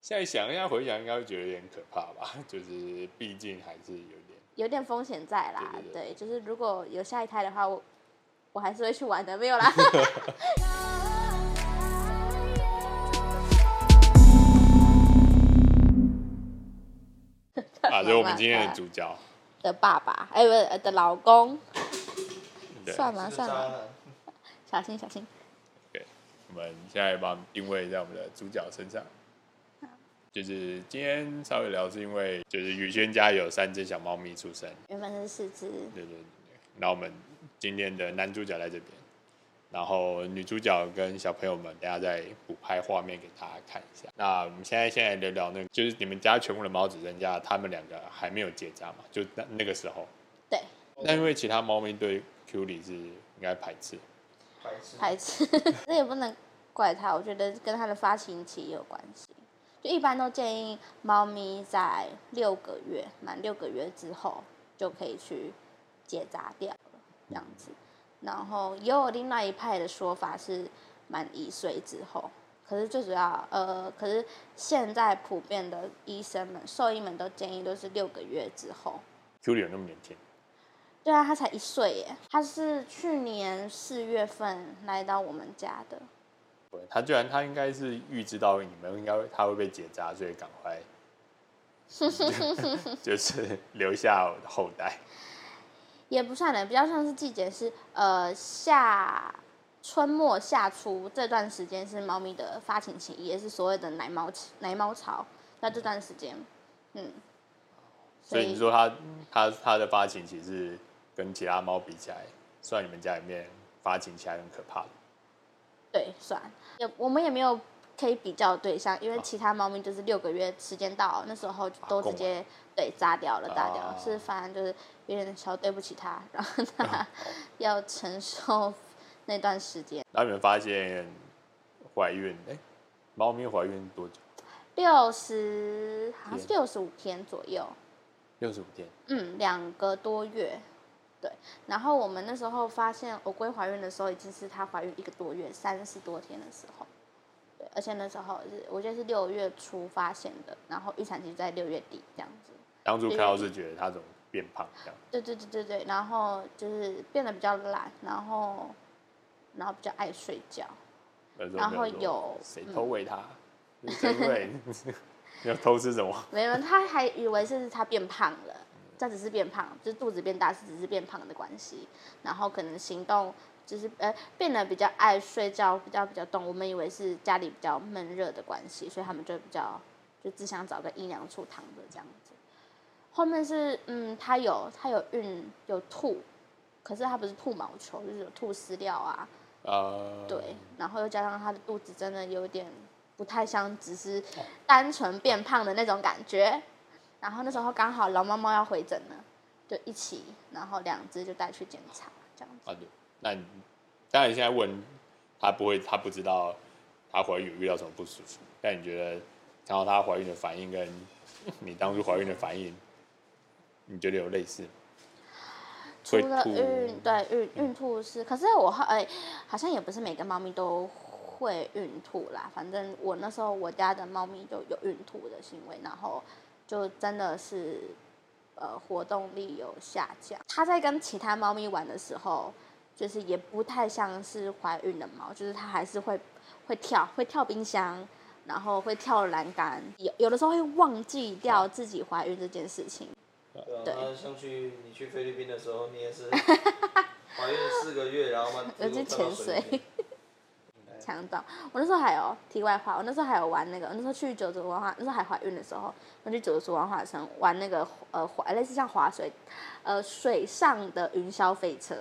现在想一下回想，应该会觉得有点可怕吧？就是毕竟还是有点有点风险在啦。对，就是如果有下一胎的话，我我还是会去玩的，没有啦。啊，就是我们今天的主角 的爸爸，哎，不是的老公。算了算了，小心小心。对，我们现在把定位在我们的主角身上。就是今天稍微聊，是因为就是宇轩家有三只小猫咪出生，原本是四只。对对对，那我们今天的男主角在这边，然后女主角跟小朋友们，等下再补拍画面给大家看一下。那我们现在现在聊聊那个，就是你们家全部的猫只剩下他们两个还没有结扎嘛？就那那个时候。对。那因为其他猫咪对 Q 里是应该排斥。排斥。排斥。这也不能怪他，我觉得跟他的发情期也有关系。就一般都建议猫咪在六个月满六个月之后就可以去结扎掉了，这样子。然后也有另外一派的说法是满一岁之后，可是最主要呃，可是现在普遍的医生们、兽医们都建议都是六个月之后。里有那么年轻？对啊，他才一岁耶，他是去年四月份来到我们家的。他居然，他应该是预知到你们应该他会被结扎，所以赶快，就是留下后代。也不算的，比较像是季节是呃夏春末夏初这段时间是猫咪的发情期，也是所谓的奶猫期、奶猫潮。那这段时间，嗯，所以，所以你说它它它的发情期是跟其他猫比起来，算你们家里面发情期还很可怕的。对，算也我们也没有可以比较的对象，因为其他猫咪就是六个月时间到那时候都直接对扎掉了，扎掉了，是反正就是有点小对不起它，然后 它要承受那段时间。然后你们发现怀孕，哎，猫咪怀孕多久？六十好像是六十五天左右。六十五天。嗯，两个多月。对，然后我们那时候发现我龟怀孕的时候，已经是她怀孕一个多月，三十多天的时候。对，而且那时候是我觉得是六月初发现的，然后预产期在六月底这样子。当初看到是觉得她怎么变胖这样？对对对对对，然后就是变得比较懒，然后然后比较爱睡觉，然后有谁偷喂她？谁喂？要偷吃什么？没有，他还以为是他变胖了。这只是变胖，就是肚子变大，是只是变胖的关系。然后可能行动就是呃变得比较爱睡觉，比较比较动。我们以为是家里比较闷热的关系，所以他们就比较就只想找个阴凉处躺着这样子。后面是嗯，他有他有孕有吐，可是他不是吐毛球，就是有吐饲料啊。呃。对，然后又加上他的肚子真的有点不太像只是单纯变胖的那种感觉。然后那时候刚好老猫猫要回诊了，就一起，然后两只就带去检查，这样子。啊，对，那你当然现在问他不会，他不知道他怀孕有遇到什么不舒服，但你觉得看到他怀孕的反应跟 你当初怀孕的反应，你觉得有类似？除了孕，对孕孕吐是，可是我哎，好像也不是每个猫咪都会孕吐啦。反正我那时候我家的猫咪就有孕吐的行为，然后。就真的是，呃，活动力有下降。它在跟其他猫咪玩的时候，就是也不太像是怀孕的猫，就是它还是会会跳，会跳冰箱，然后会跳栏杆，有有的时候会忘记掉自己怀孕这件事情。对啊，像去你去菲律宾的时候，你也是 怀孕四个月，然后嘛，有去潜水。强到我那时候还有题外话，我那时候还有玩那个，我那时候去九族文化，那时候还怀孕的时候，我去九族文化城玩那个呃滑，类似像滑水，呃水上的云霄飞车，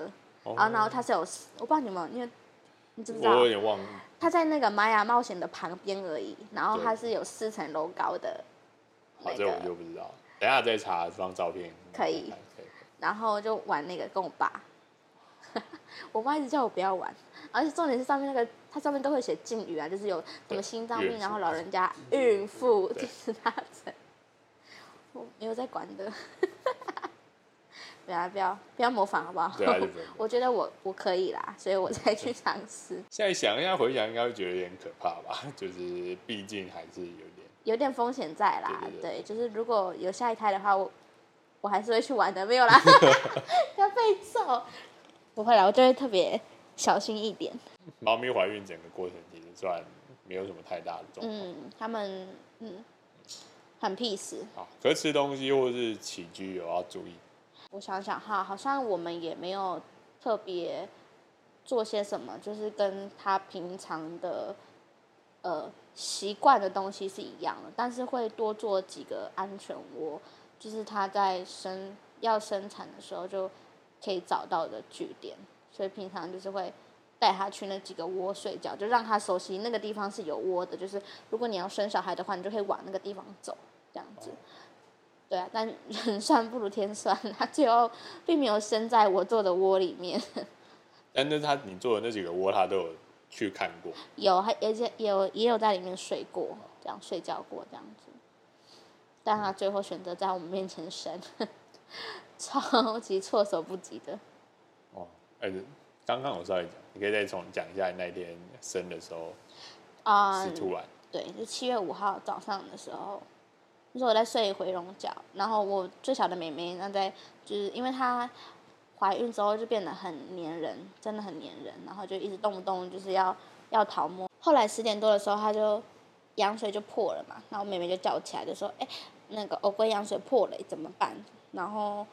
哦、然后然后它是有，我不知道你们，因为你知不知道？我有点忘了。它在那个玛雅冒险的旁边而已，然后它是有四层楼高的、那个。好，这我就不知道，等下再查这张照片。可以。然后就玩那个跟我爸，我妈一直叫我不要玩，而且重点是上面那个。它上面都会写禁语啊，就是有什么心脏病，然后老人家、孕妇，就是他没有在管的，不要不要不要模仿好不好？我觉得我我可以啦，所以我才去尝试。现在想一下回想，应该会觉得有点可怕吧？就是毕竟还是有点有点风险在啦。对，就是如果有下一胎的话，我我还是会去玩的，没有啦，要被揍。不会啦，我就会特别小心一点。猫咪怀孕整个过程其实算没有什么太大的状况。嗯，他们嗯很 peace。好，可是吃东西或是起居有要注意。我想想哈，好像我们也没有特别做些什么，就是跟他平常的呃习惯的东西是一样的，但是会多做几个安全窝，就是他在生要生产的时候就可以找到的据点，所以平常就是会带他去那几个窝睡觉，就让他熟悉那个地方是有窝的，就是如果你要生小孩的话，你就可以往那个地方走，这样子。对啊，但人算不如天算，他最后并没有生在我做的窝里面。但是他你做的那几个窝，他都有去看过。有，还而且也有也有在里面睡过，这样睡觉过这样子。但他最后选择在我们面前生，超级措手不及的。哦，哎，刚刚我稍微讲，你可以再重讲一下你那天生的时候。啊、是突然。对，是七月五号早上的时候。那时候我在睡回笼觉，然后我最小的妹妹那在，就是因为她怀孕之后就变得很黏人，真的很黏人，然后就一直动不动就是要要讨摸。后来十点多的时候，她就羊水就破了嘛，然后妹妹就叫起来就说：“哎，那个欧龟羊水破了，怎么办？”然后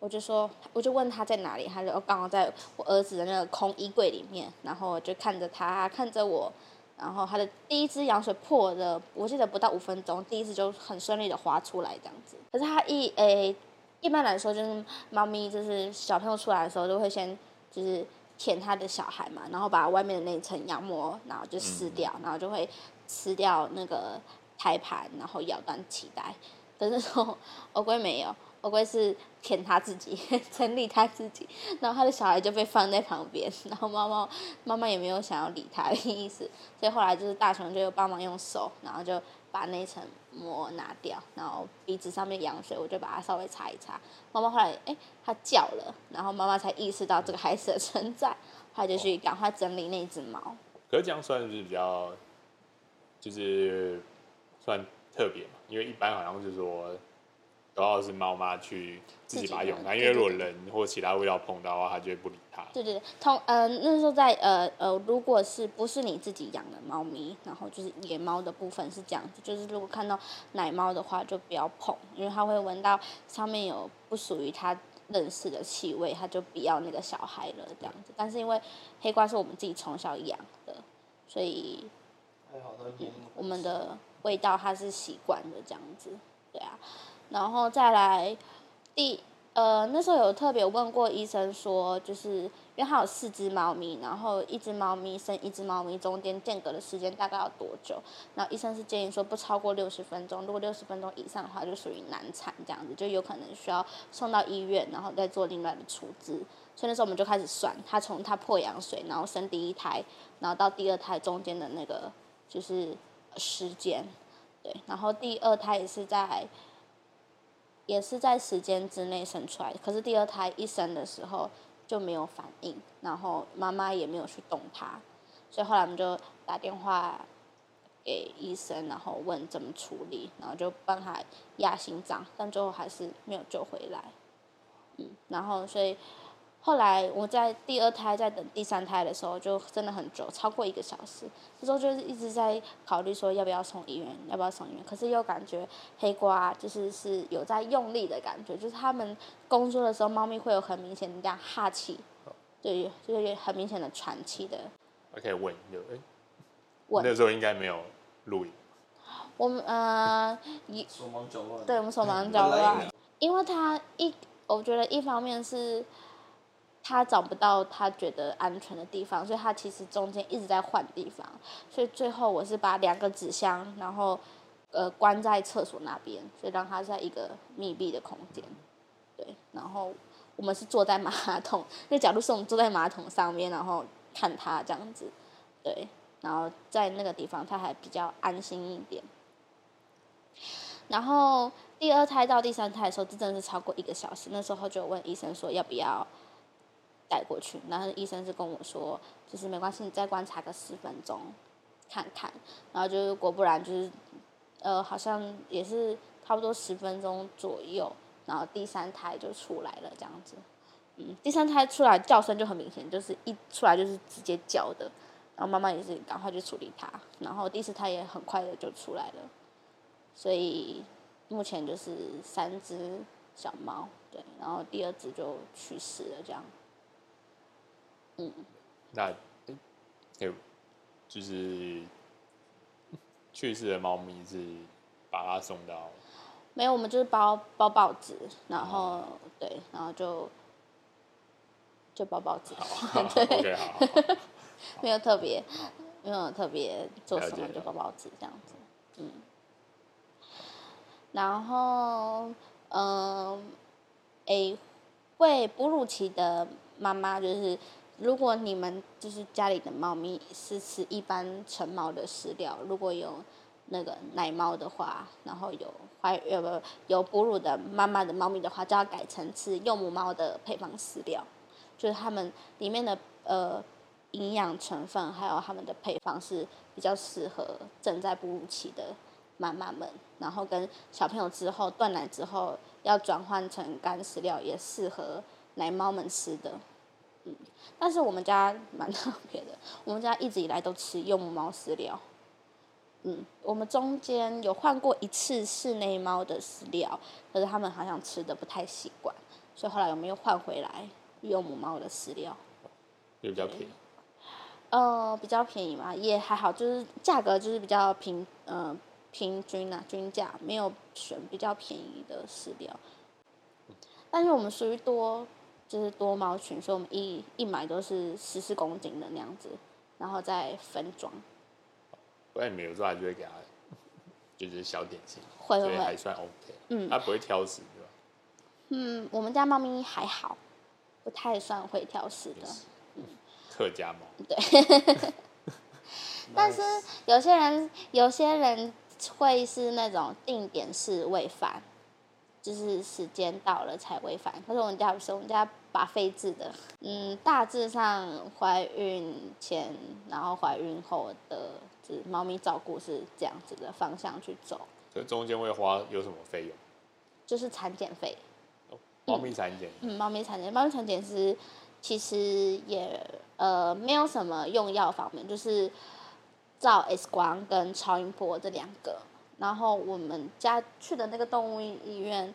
我就说，我就问他在哪里，他就刚好在我儿子的那个空衣柜里面，然后我就看着他，看着我。然后他的第一只羊水破了，我记得不到五分钟，第一只就很顺利的滑出来这样子。可是他一诶，一般来说就是猫咪就是小朋友出来的时候都会先就是舔他的小孩嘛，然后把外面的那层羊膜然后就撕掉，然后就会吃掉那个胎盘，然后咬断脐带。可是说欧龟没有。欧龟是舔他自己，整理他自己，然后他的小孩就被放在旁边，然后妈妈妈妈也没有想要理他的意思，所以后来就是大雄就帮忙用手，然后就把那层膜拿掉，然后鼻子上面羊水我就把它稍微擦一擦。妈妈后来哎，他叫了，然后妈妈才意识到这个孩子的存在，他就去赶快整理那只猫。可是这样算是比较，就是算特别嘛，因为一般好像是说。主要是猫妈去自己把它用它，因为如果人或其他味道碰到的话，它就会不理它。对对对，通呃那时候在呃呃，如果是不是你自己养的猫咪，然后就是野猫的部分是这样子，就是如果看到奶猫的话，就不要碰，因为它会闻到上面有不属于它认识的气味，它就不要那个小孩了这样子。但是因为黑瓜是我们自己从小养的，所以还好它、嗯、我们的味道它是习惯的这样子，对啊。然后再来，第呃那时候有特别问过医生说，就是因为他有四只猫咪，然后一只猫咪生一只猫咪中间间隔的时间大概要多久？然后医生是建议说不超过六十分钟，如果六十分钟以上的话就属于难产这样子，就有可能需要送到医院，然后再做另外的处置。所以那时候我们就开始算，他从他破羊水，然后生第一胎，然后到第二胎中间的那个就是时间，对，然后第二胎也是在。也是在时间之内生出来，可是第二胎一生的时候就没有反应，然后妈妈也没有去动它，所以后来我们就打电话给医生，然后问怎么处理，然后就帮他压心脏，但最后还是没有救回来，嗯，然后所以。后来我在第二胎在等第三胎的时候，就真的很久，超过一个小时。那时候就是一直在考虑说要不要送医院，要不要送医院。可是又感觉黑瓜就是是有在用力的感觉，就是他们工作的时候，猫咪会有很明显的这样哈气，对，就是很明显的喘气的。我可以问一下，问那时候应该没有录影。我们呃，手忙脚乱。对，我们手忙脚乱，因为他一，我觉得一方面是。他找不到他觉得安全的地方，所以他其实中间一直在换地方，所以最后我是把两个纸箱，然后呃关在厕所那边，所以让他在一个密闭的空间，对，然后我们是坐在马桶，那角度是我们坐在马桶上面，然后看他这样子，对，然后在那个地方他还比较安心一点，然后第二胎到第三胎的时候，真的是超过一个小时，那时候就问医生说要不要。带过去，然后医生是跟我说，就是没关系，你再观察个十分钟，看看，然后就是果不然就是呃，好像也是差不多十分钟左右，然后第三胎就出来了，这样子。嗯，第三胎出来叫声就很明显，就是一出来就是直接叫的，然后妈妈也是赶快去处理它，然后第四胎也很快的就出来了，所以目前就是三只小猫，对，然后第二只就去世了，这样。嗯，那，有，就是去世的猫咪是把它送到？没有，我们就是包包报纸，然后、哦、对，然后就。就包报纸，对，okay, 好好好 没有特别，没有特别做什么，就包报纸这样子，嗯。然后，嗯，诶，喂哺乳期的妈妈就是，如果你们就是家里的猫咪是吃一般成猫的饲料，如果有那个奶猫的话，然后有怀有不有哺乳的妈妈的猫咪的话，就要改成吃幼母猫的配方饲料。就是它们里面的呃营养成分，还有它们的配方是比较适合正在哺乳期的妈妈们，然后跟小朋友之后断奶之后要转换成干饲料，也适合奶猫们吃的。嗯，但是我们家蛮特别的，我们家一直以来都吃幼母猫饲料。嗯，我们中间有换过一次室内猫的饲料，可是他们好像吃的不太习惯，所以后来我们又换回来。幼母猫的饲料，也比较便宜。呃，比较便宜嘛，也还好，就是价格就是比较平，呃，平均啊，均价没有选比较便宜的饲料。但是我们属于多，就是多猫群，所以我们一一买都是十四公斤的那样子，然后再分装。不然你们有时候还是会给他，就是小点心，会会会，还算 OK。嗯，它不会挑食，对吧？嗯，我们家猫咪还好。不太算会挑食的，客家猫。对，但是有些人有些人会是那种定点式喂饭，就是时间到了才喂饭。可是我们家不是，我们家 buffet 制的。嗯，大致上怀孕前，然后怀孕后的，就是猫咪照顾是这样子的方向去走。这中间会花有什么费用？就是产检费。猫咪产检，嗯，猫咪产检，猫咪产检是其实也呃没有什么用药方面，就是照 X 光跟超音波这两个。然后我们家去的那个动物医院，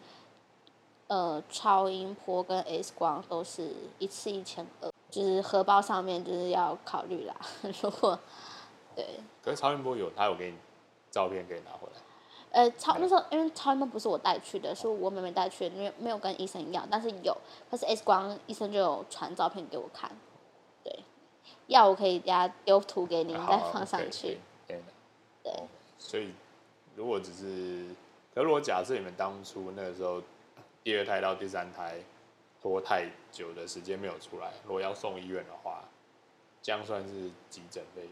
呃，超音波跟 X 光都是一次一千二，就是荷包上面就是要考虑啦。如果对，可是超音波有，他有给你照片可以拿回来。呃，超那时候因为超音波不是我带去的，是我妹妹带去的，没有没有跟医生要，但是有，可是 X 光医生就有传照片给我看，对，要我可以给他丢图给您，再放上去。对，对。所以如果只是，可如果假设你们当初那个时候第二胎到第三胎拖太久的时间没有出来，如果要送医院的话，这样算是急诊费用？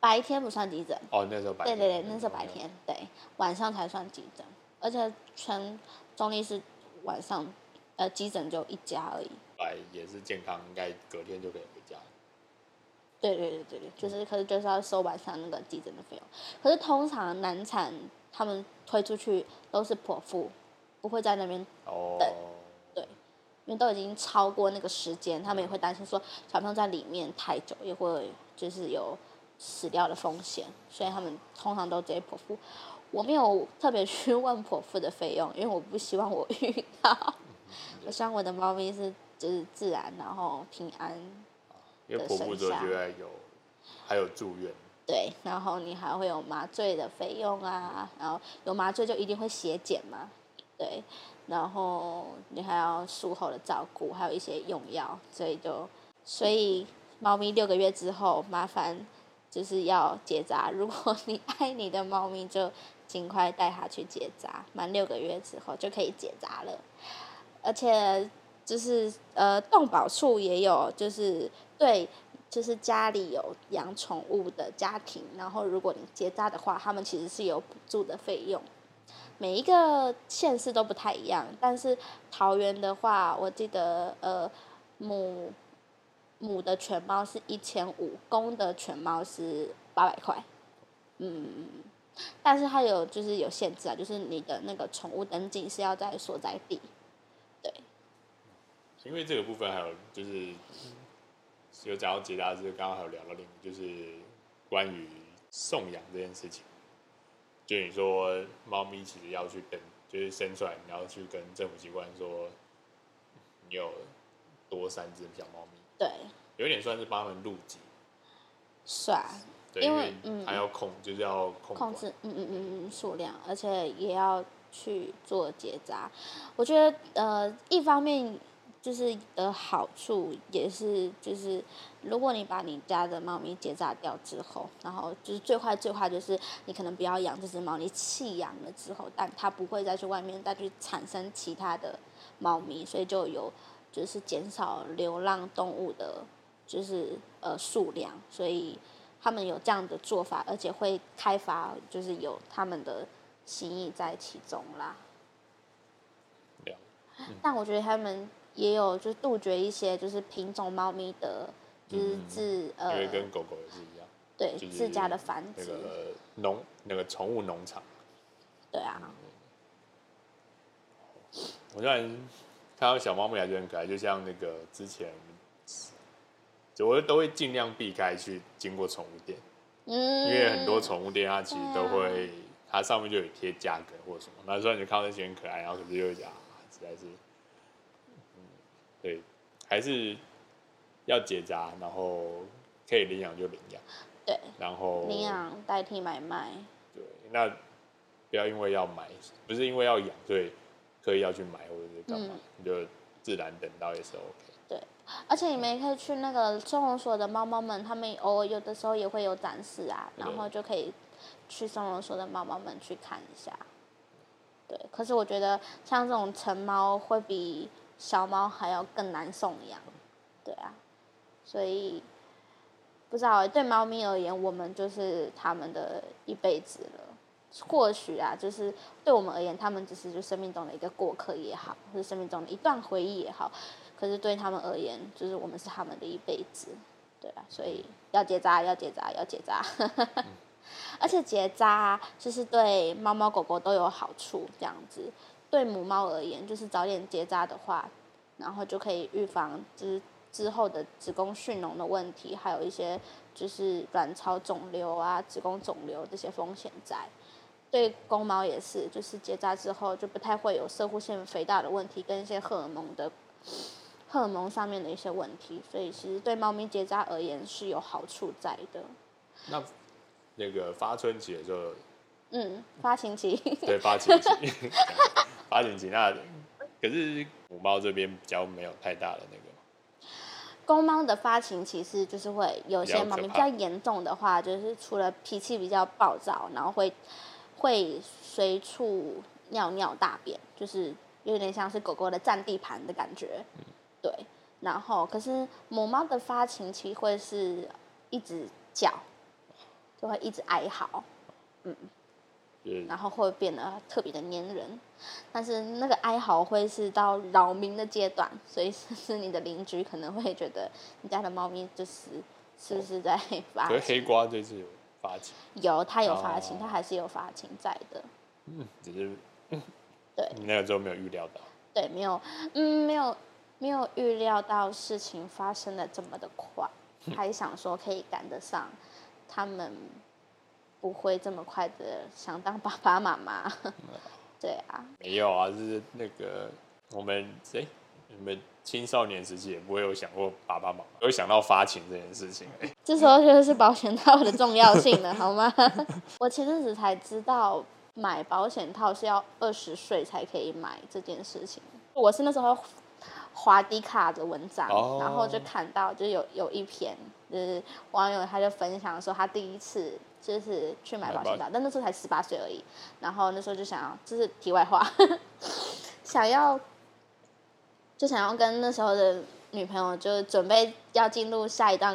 白天不算急诊哦，那时候白天。对对对，那时候白天，对，晚上才算急诊，而且全中坜是晚上，呃，急诊就一家而已。来也是健康，应该隔天就可以回家。对对对对对，就是，可是就是要收晚上那个急诊的费用。可是通常难产他们推出去都是剖腹，不会在那边等。哦。对，因为都已经超过那个时间，他们也会担心说小朋友在里面太久，也会就是有。死掉的风险，所以他们通常都直接剖腹。我没有特别去问剖腹的费用，因为我不希望我遇到。我希望我的猫咪是就是自然，然后平安。因为剖腹之后有，还有住院。对，然后你还会有麻醉的费用啊，然后有麻醉就一定会血检嘛，对，然后你还要术后的照顾，还有一些用药，所以就所以猫咪六个月之后麻烦。就是要结扎，如果你爱你的猫咪，就尽快带它去结扎，满六个月之后就可以结扎了。而且就是呃，动保处也有，就是对，就是家里有养宠物的家庭，然后如果你结扎的话，他们其实是有补助的费用。每一个县市都不太一样，但是桃园的话，我记得呃母。母的犬猫是一千五，公的犬猫是八百块。嗯，但是它有就是有限制啊，就是你的那个宠物登记是要在所在地，对。因为这个部分还有就是有讲到结扎，是刚刚还有聊到另就是关于送养这件事情。就你说猫咪其实要去跟，就是生出来你要去跟政府机关说你有多三只小猫咪，对，有点算是帮他们入籍，算。对，因为还要控，嗯、就是要控控制，嗯嗯嗯嗯，数量，而且也要去做结扎。我觉得，呃，一方面就是的好处也是，就是如果你把你家的猫咪结扎掉之后，然后就是最坏最坏就是你可能不要养这只猫，你弃养了之后，但它不会再去外面再去产生其他的猫咪，所以就有就是减少流浪动物的，就是呃数量，所以。他们有这样的做法，而且会开发，就是有他们的心意在其中啦。嗯、但我觉得他们也有，就是杜绝一些就是品种猫咪的，就是自、嗯、呃，因为跟狗狗也是一样，对，就是、自家的繁殖。那个农那个宠物农场。对啊。我虽然看到小猫咪还是很可爱，就像那个之前。就我都会尽量避开去经过宠物店，嗯，因为很多宠物店它其实都会，它上面就有贴价格或什么，那虽然你就看到那些很可爱，然后可是又讲，实在是，嗯，对，还是要结扎，然后可以领养就领养，对，然后领养代替买卖，对，那不要因为要买，不是因为要养，所以刻意要去买或者是干嘛，你就自然等到也是 OK。而且你们也可以去那个收容所的猫猫们，他们偶尔有的时候也会有展示啊，然后就可以去收容所的猫猫们去看一下。对，可是我觉得像这种成猫会比小猫还要更难送养，对啊，所以不知道，对猫咪而言，我们就是他们的一辈子了。或许啊，就是对我们而言，他们只是就生命中的一个过客也好，或者生命中的一段回忆也好。可是对他们而言，就是我们是他们的一辈子，对啊，所以要结扎，要结扎，要结扎，而且结扎就是对猫猫狗狗都有好处，这样子。对母猫而言，就是早点结扎的话，然后就可以预防之之后的子宫蓄脓的问题，还有一些就是卵巢肿瘤啊、子宫肿瘤这些风险在。对公猫也是，就是结扎之后就不太会有射护腺肥大的问题，跟一些荷尔蒙的。荷尔蒙上面的一些问题，所以其实对猫咪结扎而言是有好处在的。那那个发春期的时候，嗯，发情期，对，发情期，发情期。那可是母猫这边比较没有太大的那个。公猫的发情其实就是会有些猫咪比较严重的话，就是除了脾气比较暴躁，然后会会随处尿尿大便，就是有点像是狗狗的占地盘的感觉。嗯对，然后可是母猫的发情期会是一直叫，就会一直哀嚎，嗯，嗯，然后会变得特别的粘人，但是那个哀嚎会是到扰民的阶段，所以是你的邻居可能会觉得你家的猫咪就是是不是在发情？可是黑瓜这次有发情，有它有发情，它、哦、还是有发情在的，嗯，只是，对，你那个时候没有预料到，对，没有，嗯，没有。没有预料到事情发生的这么的快，还想说可以赶得上，他们不会这么快的想当爸爸妈妈。对啊，没有啊，就是那个我们谁，你们青少年时期也不会有想过爸爸妈妈，会想到发情这件事情。这时候就是保险套的重要性了，好吗？我前阵子才知道买保险套是要二十岁才可以买这件事情，我是那时候。华迪卡的文章，oh. 然后就看到就有有一篇，就是网友他就分享说他第一次就是去买保险套，但那时候才十八岁而已，然后那时候就想要，就是题外话，想要就想要跟那时候的女朋友就准备要进入下一段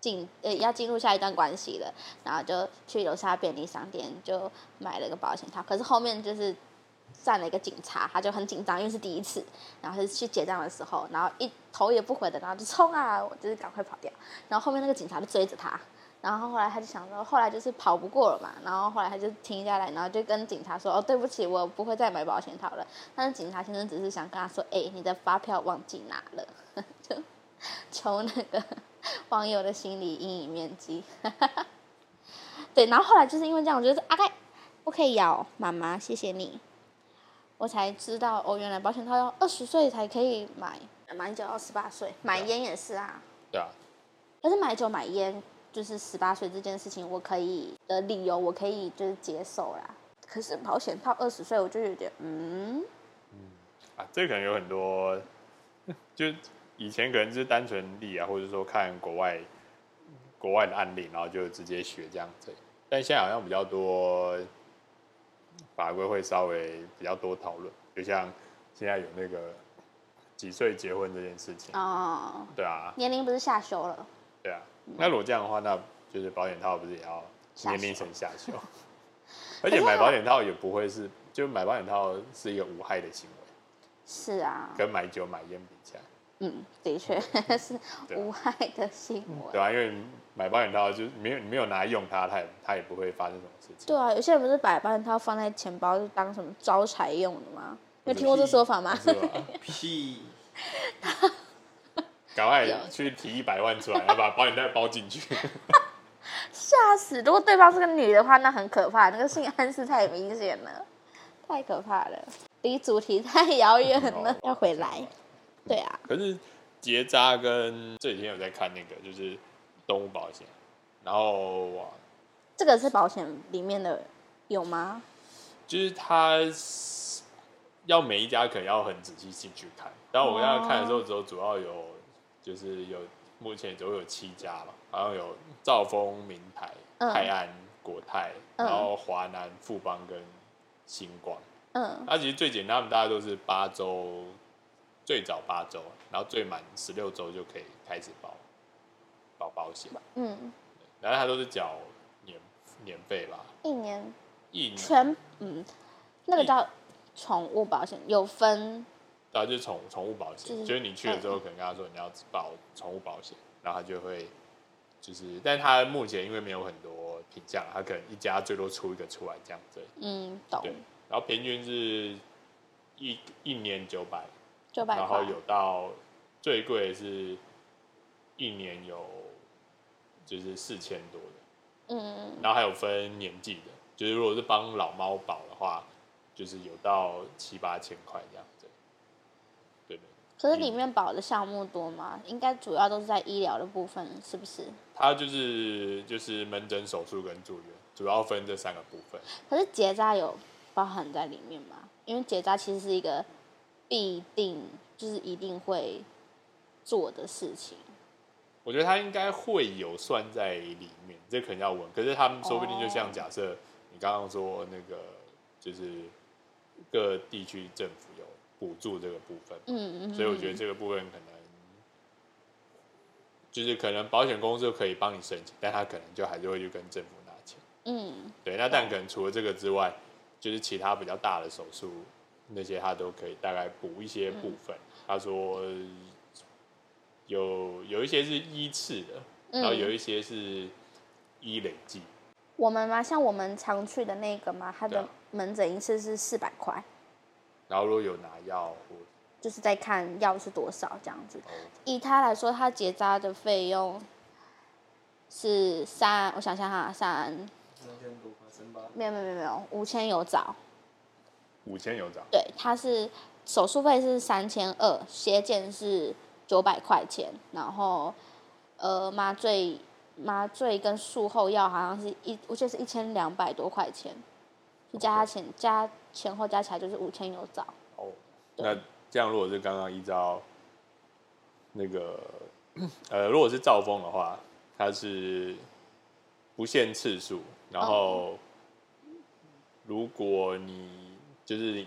进呃要进入下一段关系了，然后就去楼下便利商店就买了个保险套，可是后面就是。站了一个警察，他就很紧张，因为是第一次，然后是去结账的时候，然后一头也不回的，然后就冲啊，我就是赶快跑掉，然后后面那个警察就追着他，然后后来他就想说，后来就是跑不过了嘛，然后后来他就停下来，然后就跟警察说：“哦，对不起，我不会再买保险套了。”但是警察先生只是想跟他说：“哎，你的发票忘记拿了。”就求那个 网友的心理阴影面积。对，然后后来就是因为这样，我觉得阿该不可以咬妈妈，谢谢你，我才知道哦，原来保险套要二十岁才可以买，买酒要十八岁，买烟也是啊。对啊。可是买酒买烟。就是十八岁这件事情，我可以的理由，我可以就是接受啦。可是保险套二十岁，我就有点嗯嗯啊，这可能有很多，就以前可能就是单纯例啊，或者说看国外国外的案例，然后就直接学这样子。但现在好像比较多法规会稍微比较多讨论，就像现在有那个几岁结婚这件事情哦，对啊，年龄不是下修了，对啊。那如果这样的话，那就是保险套不是也要年龄层下修？而且买保险套也不会是，就买保险套是一个无害的行为。是啊。跟买酒买烟比起来，嗯，的确是无害的行为。对啊，因为买保险套就是没有你没有拿来用它，它也它也不会发生什么事情。对啊，有些人不是把保险套放在钱包，就当什么招财用的吗？有听过这说法吗？屁。赶快去提一百万出来，然后把保险带包进去。吓死！如果对方是个女的话，那很可怕。那个性暗示太明显了，太可怕了，离主题太遥远了。哦、要回来，对啊。可是结扎跟这几天有在看那个，就是动物保险，然后哇，这个是保险里面的有吗？就是他要每一家可能要很仔细进去看，然后我刚刚看的时候，只有主要有。就是有目前总有七家嘛，好像有兆丰、明台、泰安、国泰，然后华南、富邦跟星光。嗯，那其实最简单的，大家都是八周，最早八周，然后最满十六周就可以开始保保保险。嗯，然后他都是缴年年费吧？一年一年全嗯，那个叫宠物保险，有分。就是宠宠物保险，就是你去了之后，可能跟他说你要保宠物保险，然后他就会就是，但他目前因为没有很多品项，他可能一家最多出一个出来这样子。嗯，懂。对，然后平均是一一年九百，九百，然后有到最贵是一年有就是四千多的。嗯，然后还有分年纪的，就是如果是帮老猫保的话，就是有到七八千块这样。可是里面保的项目多吗？应该主要都是在医疗的部分，是不是？它就是就是门诊、手术跟住院，主要分这三个部分。可是结扎有包含在里面吗？因为结扎其实是一个必定就是一定会做的事情。我觉得它应该会有算在里面，这可能要问。可是他们说不定就像假设你刚刚说那个，就是各地区政府有。补助这个部分，嗯嗯，所以我觉得这个部分可能就是可能保险公司可以帮你申请，但他可能就还是会去跟政府拿钱，嗯，对。那但可能除了这个之外，就是其他比较大的手术那些，他都可以大概补一些部分。他说有有一些是依次的，然后有一些是依累计。我们嘛，像我们常去的那个嘛，他的门诊一次是四百块。然后如果有拿药，或就是在看药是多少这样子。以他来说，他结扎的费用是三，我想想哈，三三千多块，三八，没有没有没有没有，五千有找。五千有找。对，他是手术费是三千二，血检是九百块钱，然后呃麻醉麻醉跟术后药好像是一，我记得是一千两百多块钱。加钱加前后加起来就是五千有找哦。那这样如果是刚刚依照那个呃，如果是兆丰的话，它是不限次数，然后如果你就是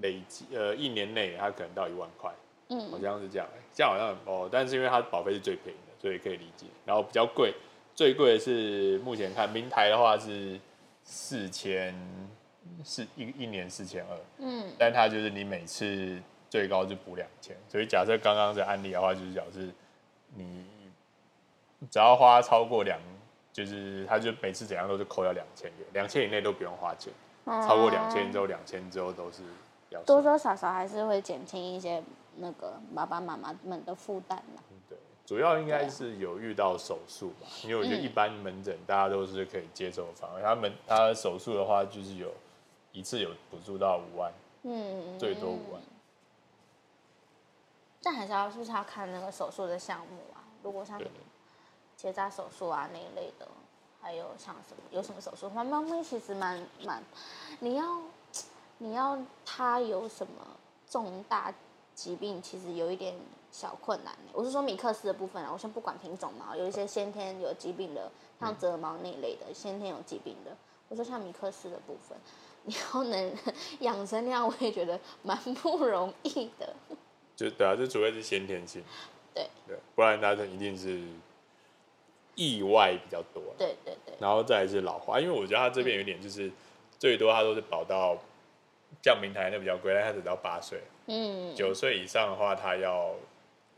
累积呃一年内，它可能到一万块，嗯，好像是这样，这样好像哦，但是因为它保费是最便宜的，所以可以理解。然后比较贵，最贵的是目前看明台的话是四千。是一一年四千二，嗯，但它就是你每次最高就补两千，所以假设刚刚的案例的话，就是表示你只要花超过两，就是他就每次怎样都是扣掉两千元，两千以内都不用花钱，嗯、超过两千之后，两千之后都是要多多少少还是会减轻一些那个爸爸妈妈们的负担嘛。对，主要应该是有遇到手术吧，啊、因为我觉得一般门诊大家都是可以接受的范围，他们他手术的话就是有一次有补助到五万，嗯，最多五万。但还是要是不是要看那个手术的项目啊？如果像。结扎手术啊那一类的，还有像什么有什么手术？猫猫咪其实蛮蛮，你要你要它有什么重大疾病，其实有一点小困难。我是说米克斯的部分啊，我先不管品种嘛，有一些先天有疾病的，像折毛那一类的，先天有疾病的。我说像米克斯的部分，你要能养成那样，我也觉得蛮不容易的。就对啊，这主要是先天性。对对，不然它一定是。意外比较多，对对对，然后再来是老化，因为我觉得他这边有一点就是，最多他都是保到，像明台那比较贵，但他只到八岁，嗯，九岁以上的话，他要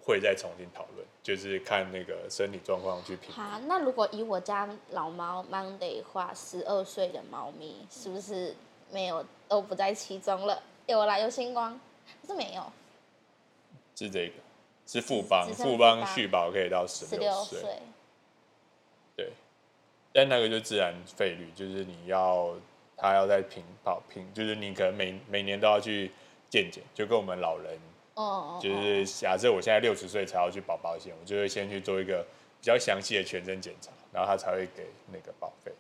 会再重新讨论，就是看那个身体状况去评。好，那如果以我家老猫 Monday 话，十二岁的猫咪是不是没有都不在其中了？有啦，有星光，可是没有，是这个，是富邦，富邦续保可以到十六岁。对，但那个就自然费率，就是你要他要在平保平，就是你可能每每年都要去健检，就跟我们老人，哦，就是假设我现在六十岁才要去保保险，我就会先去做一个比较详细的全身检查，然后他才会给那个保费。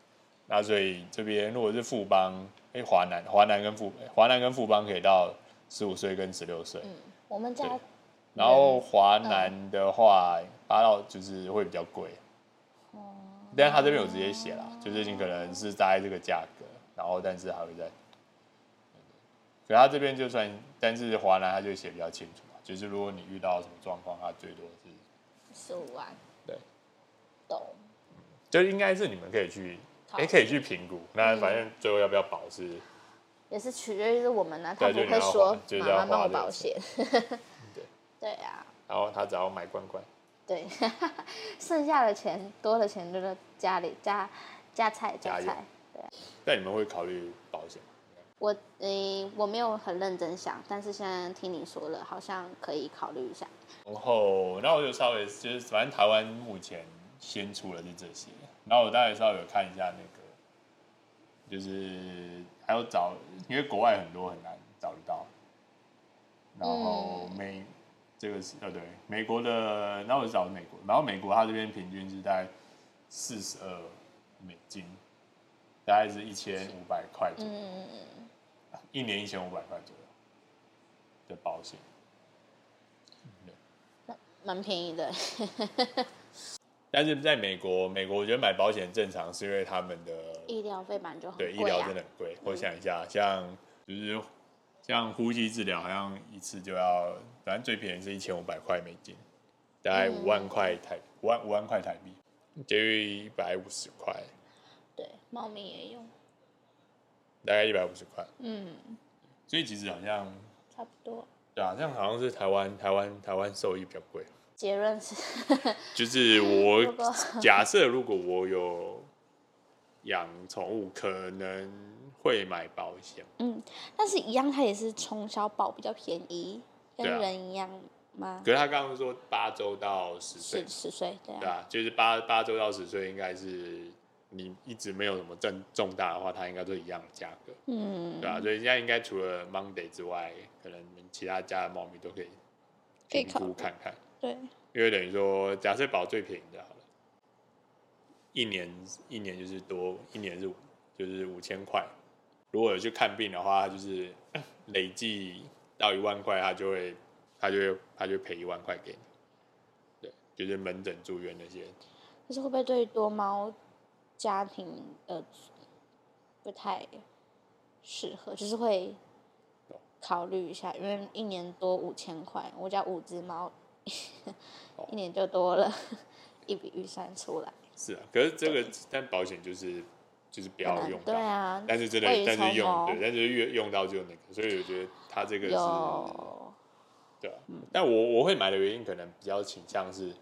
那所以这边如果是富邦，哎，华南华南跟富华南跟富邦可以到十五岁跟十六岁。嗯，我们家。然后华南的话，八到就是会比较贵。哦但是他这边有直接写啦，就是你可能是大概这个价格，然后但是还会在，所以他这边就算，但是华南他就写比较清楚嘛，就是如果你遇到什么状况，他最多是十五万，对，懂，就应该是你们可以去，哎，可以去评估，那反正最后要不要保是，也是取决于我们呢，他不会说妈妈帮我保险，对，对啊，然后他只要买罐罐。对，剩下的钱多的钱就在家里加加菜加菜，对。那你们会考虑保险吗？我诶，我没有很认真想，但是现在听你说了，好像可以考虑一下。然后，那我就稍微就是，反正台湾目前先出了是这些，然后我大概稍微有看一下那个，就是还有找，因为国外很多很难找得到，然后美。嗯这个是呃对，美国的，然后找美国，然后美国它这边平均是在四十二美金，大概是一千五百块左右，嗯、一年一千五百块左右的保险，蛮便宜的。但是在美国，美国我觉得买保险正常，是因为他们的医疗费蛮就很贵、啊、对，医疗真的很贵。我想一下，像就是。像呼吸治疗，好像一次就要，反正最便宜是一千五百块美金，大概五万块台五万五万块台币，等于一百五十块。对，猫咪也用。大概一百五十块。嗯。所以其实好像差不多。对啊，这样好像是台湾台湾台湾兽医比较贵。结论是。就是我 假设，如果我有养宠物，可能。会买保险，嗯，但是一样，它也是从小保比较便宜，跟人一样吗？啊、可是他刚刚说八周到十岁，十岁对啊，对啊，就是八八周到十岁，应该是你一直没有什么重重大的话，它应该都一样的价格，嗯，对啊，所以现在应该除了 Monday 之外，可能其他家的猫咪都可以评估看看，对，因为等于说，假设保最便宜的好了，一年一年就是多一年是就是五千块。如果有去看病的话，就是 累计到一万块，他就会，他就会，他就赔一万块给你。对，就是门诊住院那些。可是会不会对多猫家庭呃不太适合？就是会考虑一下，因为一年多五千块，我家五只猫，一年就多了 一笔预算出来。是啊，可是这个但保险就是。就是不要用到，对啊，但是真的，但是用对，但是越用到就那个，所以我觉得他这个是，有对啊。嗯、但我我会买的原因可能比较倾向是，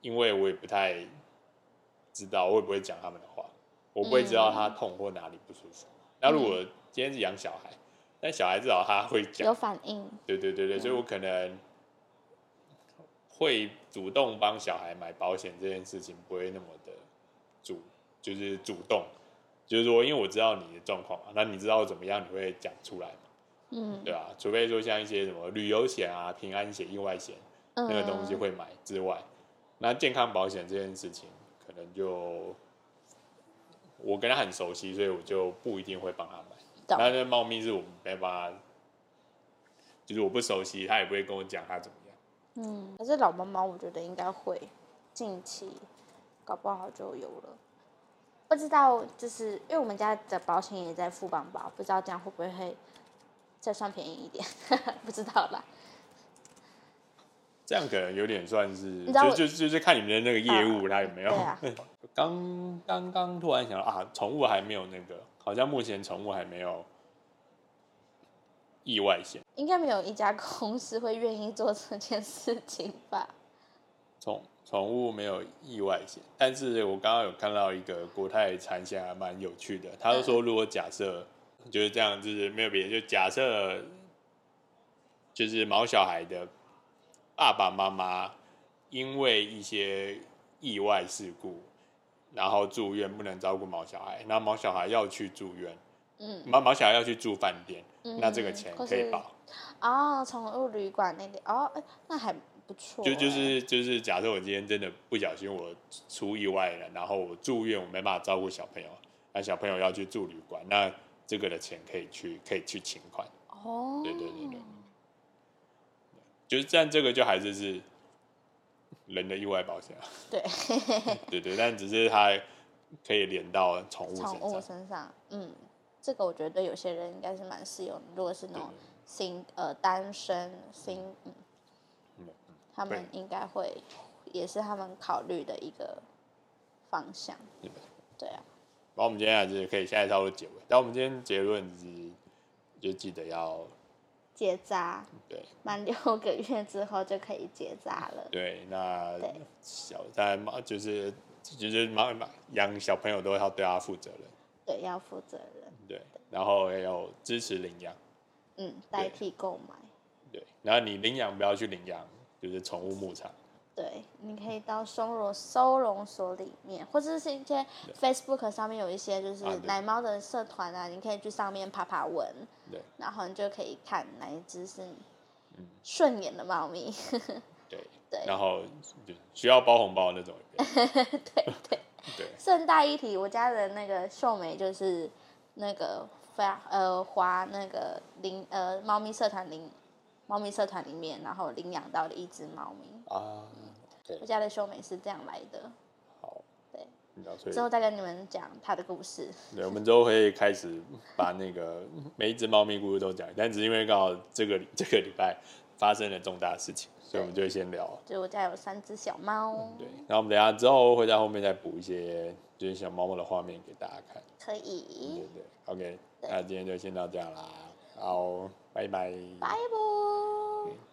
因为我也不太，知道，我也不会讲他们的话，我不会知道他痛或哪里不舒服。那、嗯、如果今天是养小孩，但小孩至少他会讲，有反应。对对对对，所以我可能会主动帮小孩买保险这件事情，不会那么的主，就是主动，就是说，因为我知道你的状况嘛，那你知道怎么样，你会讲出来嘛，嗯，对吧？除非说像一些什么旅游险啊、平安险、意外险。那个东西会买之外，嗯、那健康保险这件事情，可能就我跟他很熟悉，所以我就不一定会帮他买。那那猫咪是我没办法，就是我不熟悉，他也不会跟我讲他怎么样。嗯，可是老猫猫，我觉得应该会近期搞不好就有了。不知道，就是因为我们家的保险也在富邦保，不知道这样会不会会再算便宜一点？不知道啦。这样可能有点算是，就就就是看你们的那个业务，他有没有？刚刚刚突然想到啊，宠物还没有那个，好像目前宠物还没有意外险。应该没有一家公司会愿意做这件事情吧？宠宠物没有意外险，但是我刚刚有看到一个国泰产险还蛮有趣的，他就说如果假设就是这样，就是没有别的，就假设就是毛小孩的。爸爸妈妈因为一些意外事故，然后住院不能照顾毛小孩，那毛小孩要去住院，嗯，毛毛小孩要去住饭店，嗯、那这个钱可以保。哦，宠物旅馆那里，哦，哎那还不错。就就是就是，假设我今天真的不小心我出意外了，然后我住院，我没办法照顾小朋友，那小朋友要去住旅馆，那这个的钱可以去可以去请款。哦，对对对对。就是这样，这个就还是是人的意外保险啊。对，对对，但只是它可以连到宠物宠物身上。嗯，这个我觉得有些人应该是蛮适用的。如果是那种新呃单身新，嗯，嗯他们应该会也是他们考虑的一个方向。对，啊。然后我们今天还是可以现在稍微结尾，但我们今天结论是就记得要。结扎，对，满六个月之后就可以结扎了。对，那小在猫就是就是妈妈养小朋友都要对他负责任。对，要负责任。对，然后也有支持领养。嗯，代替购买。对，然后你领养不要去领养，就是宠物牧场。对，你可以到收容收容所里面，或者是一些 Facebook 上面有一些就是奶猫的社团啊，你可以去上面爬爬文，对，然后你就可以看哪一只是顺眼的猫咪。对对，然后就需要包红包那种。对对对。顺带一提，我家的那个秀美就是那个发呃华那个领呃猫咪社团领猫咪社团里面，然后领养到了一只猫咪啊。对我家的秀美是这样来的。好，对，之后再跟你们讲他的故事。对，我们之后会开始把那个每一只猫咪故事都讲，但只是因为刚好这个 这个礼拜发生了重大事情，所以我们就会先聊。就我家有三只小猫。对，然后我们等下之后会在后面再补一些就是小猫猫的画面给大家看。可以。对对，OK，对那今天就先到这样啦。好，拜拜。拜拜。